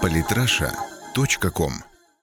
Политраша.ком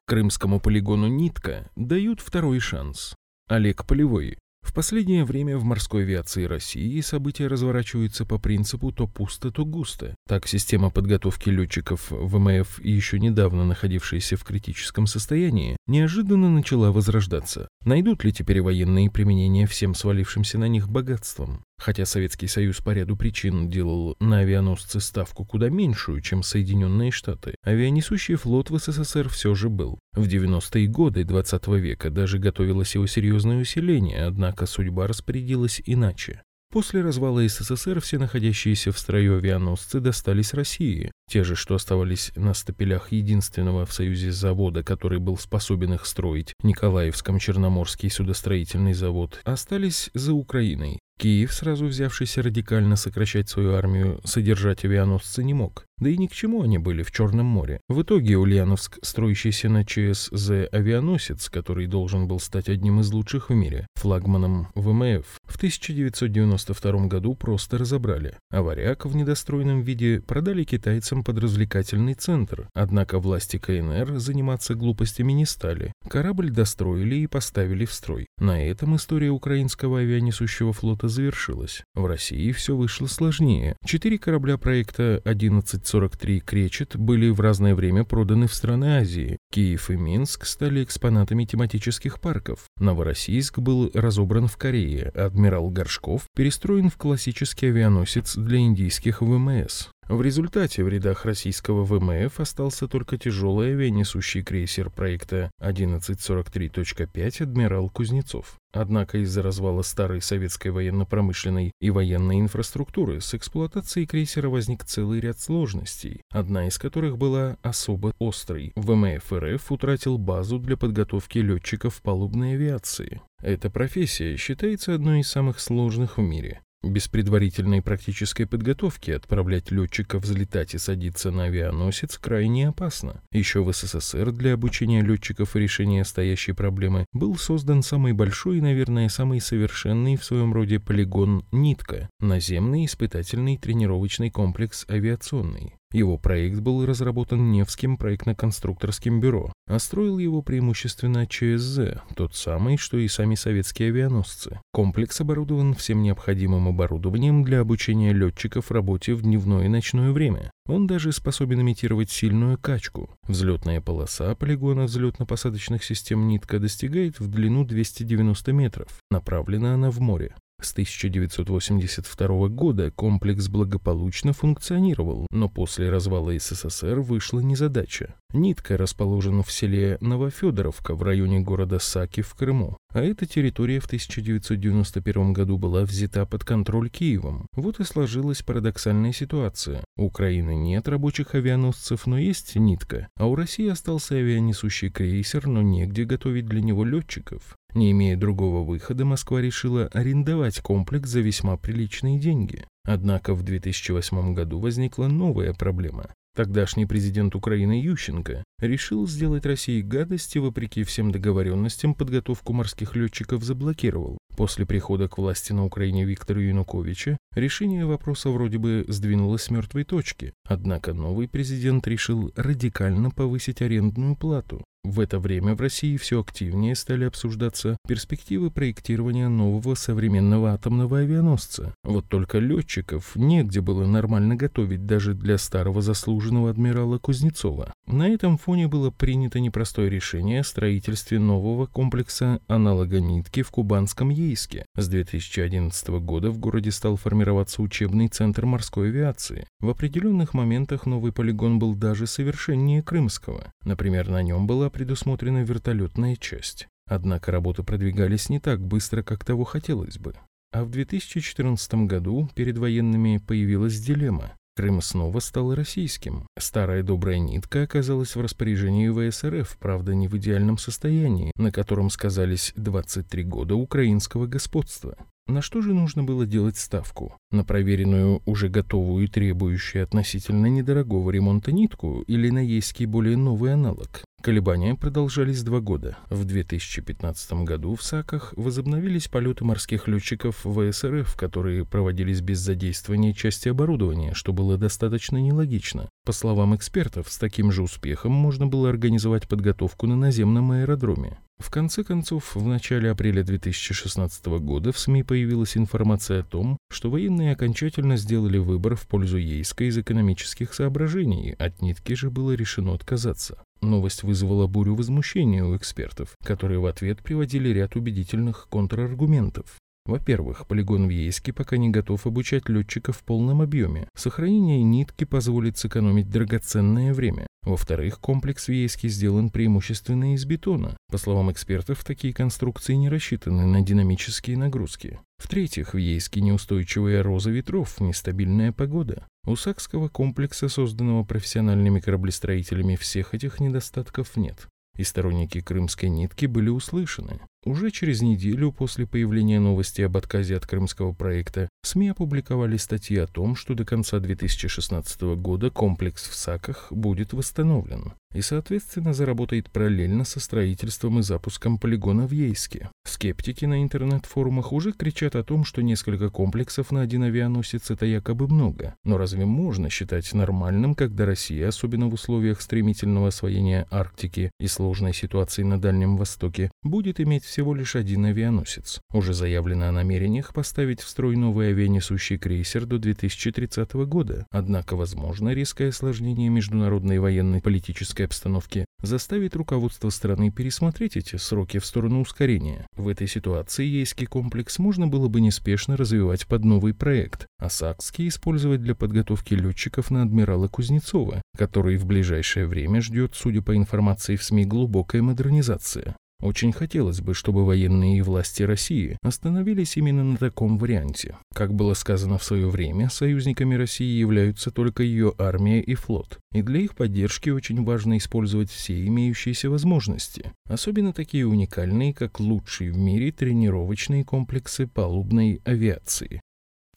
Крымскому полигону «Нитка» дают второй шанс. Олег Полевой. В последнее время в морской авиации России события разворачиваются по принципу то пусто, то густо. Так система подготовки летчиков ВМФ, еще недавно находившаяся в критическом состоянии, неожиданно начала возрождаться. Найдут ли теперь военные применения всем свалившимся на них богатством? Хотя Советский Союз по ряду причин делал на авианосцы ставку куда меньшую, чем Соединенные Штаты, авианесущий флот в СССР все же был. В 90-е годы 20 века даже готовилось его серьезное усиление, однако судьба распорядилась иначе. После развала СССР все находящиеся в строю авианосцы достались России. Те же, что оставались на стапелях единственного в Союзе завода, который был способен их строить, Николаевском-Черноморский судостроительный завод, остались за Украиной. Киев, сразу взявшийся радикально сокращать свою армию, содержать авианосцы не мог. Да и ни к чему они были в Черном море. В итоге Ульяновск, строящийся на ЧСЗ авианосец, который должен был стать одним из лучших в мире, флагманом ВМФ, в 1992 году просто разобрали. А варяг в недостроенном виде продали китайцам под развлекательный центр. Однако власти КНР заниматься глупостями не стали. Корабль достроили и поставили в строй. На этом история украинского авианесущего флота завершилась. В России все вышло сложнее. Четыре корабля проекта 11 43 «Кречет» были в разное время проданы в страны Азии. Киев и Минск стали экспонатами тематических парков. Новороссийск был разобран в Корее, адмирал Горшков перестроен в классический авианосец для индийских ВМС. В результате в рядах российского ВМФ остался только тяжелый авианесущий крейсер проекта 1143.5 «Адмирал Кузнецов». Однако из-за развала старой советской военно-промышленной и военной инфраструктуры с эксплуатацией крейсера возник целый ряд сложностей, одна из которых была особо острой. ВМФ РФ утратил базу для подготовки летчиков палубной авиации. Эта профессия считается одной из самых сложных в мире. Без предварительной практической подготовки отправлять летчика взлетать и садиться на авианосец крайне опасно. Еще в СССР для обучения летчиков и решения стоящей проблемы был создан самый большой и, наверное, самый совершенный в своем роде полигон «Нитка» – наземный испытательный тренировочный комплекс авиационный. Его проект был разработан Невским проектно-конструкторским бюро, а строил его преимущественно ЧСЗ, тот самый, что и сами советские авианосцы. Комплекс оборудован всем необходимым оборудованием для обучения летчиков работе в дневное и ночное время. Он даже способен имитировать сильную качку. Взлетная полоса полигона взлетно-посадочных систем «Нитка» достигает в длину 290 метров. Направлена она в море. С 1982 года комплекс благополучно функционировал, но после развала СССР вышла незадача. Нитка расположена в селе Новофедоровка в районе города Саки в Крыму, а эта территория в 1991 году была взята под контроль Киевом. Вот и сложилась парадоксальная ситуация. У Украины нет рабочих авианосцев, но есть нитка, а у России остался авианесущий крейсер, но негде готовить для него летчиков. Не имея другого выхода, Москва решила арендовать комплекс за весьма приличные деньги. Однако в 2008 году возникла новая проблема. Тогдашний президент Украины Ющенко решил сделать России гадости, вопреки всем договоренностям подготовку морских летчиков заблокировал. После прихода к власти на Украине Виктора Януковича решение вопроса вроде бы сдвинулось с мертвой точки. Однако новый президент решил радикально повысить арендную плату. В это время в России все активнее стали обсуждаться перспективы проектирования нового современного атомного авианосца. Вот только летчиков негде было нормально готовить даже для старого заслуженного адмирала Кузнецова. На этом фоне было принято непростое решение о строительстве нового комплекса аналога нитки в Кубанском Ейске. С 2011 года в городе стал формироваться учебный центр морской авиации. В определенных моментах новый полигон был даже совершеннее Крымского. Например, на нем была предусмотрена вертолетная часть. Однако работы продвигались не так быстро, как того хотелось бы. А в 2014 году перед военными появилась дилемма. Крым снова стал российским. Старая добрая нитка оказалась в распоряжении ВСРФ, правда не в идеальном состоянии, на котором сказались 23 года украинского господства. На что же нужно было делать ставку? На проверенную, уже готовую и требующую относительно недорогого ремонта нитку или на ейский более новый аналог? Колебания продолжались два года. В 2015 году в САКах возобновились полеты морских летчиков ВСРФ, которые проводились без задействования части оборудования, что было достаточно нелогично. По словам экспертов, с таким же успехом можно было организовать подготовку на наземном аэродроме. В конце концов, в начале апреля 2016 года в СМИ появилась информация о том, что военные окончательно сделали выбор в пользу Ейска из экономических соображений, от нитки же было решено отказаться. Новость вызвала бурю возмущения у экспертов, которые в ответ приводили ряд убедительных контраргументов. Во-первых, полигон в Ейске пока не готов обучать летчиков в полном объеме. Сохранение нитки позволит сэкономить драгоценное время. Во-вторых, комплекс в Ейске сделан преимущественно из бетона. По словам экспертов, такие конструкции не рассчитаны на динамические нагрузки. В-третьих, в Ейске неустойчивая роза ветров, нестабильная погода. У Сакского комплекса, созданного профессиональными кораблестроителями, всех этих недостатков нет и сторонники крымской нитки были услышаны. Уже через неделю после появления новости об отказе от крымского проекта СМИ опубликовали статьи о том, что до конца 2016 года комплекс в Саках будет восстановлен и, соответственно, заработает параллельно со строительством и запуском полигона в Ейске. Скептики на интернет-форумах уже кричат о том, что несколько комплексов на один авианосец – это якобы много. Но разве можно считать нормальным, когда Россия, особенно в условиях стремительного освоения Арктики и сложной ситуации на Дальнем Востоке, будет иметь всего лишь один авианосец? Уже заявлено о намерениях поставить в строй новый авианесущий крейсер до 2030 года. Однако, возможно, резкое осложнение международной военной политической обстановке заставит руководство страны пересмотреть эти сроки в сторону ускорения. В этой ситуации Ейский комплекс можно было бы неспешно развивать под новый проект, а Сакский использовать для подготовки летчиков на адмирала Кузнецова, который в ближайшее время ждет, судя по информации в СМИ, глубокая модернизация. Очень хотелось бы, чтобы военные власти России остановились именно на таком варианте. Как было сказано в свое время, союзниками России являются только ее армия и флот. И для их поддержки очень важно использовать все имеющиеся возможности, особенно такие уникальные, как лучшие в мире тренировочные комплексы палубной авиации.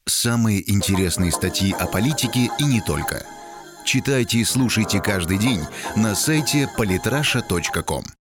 Самые интересные статьи о политике и не только. Читайте и слушайте каждый день на сайте polytrasha.com.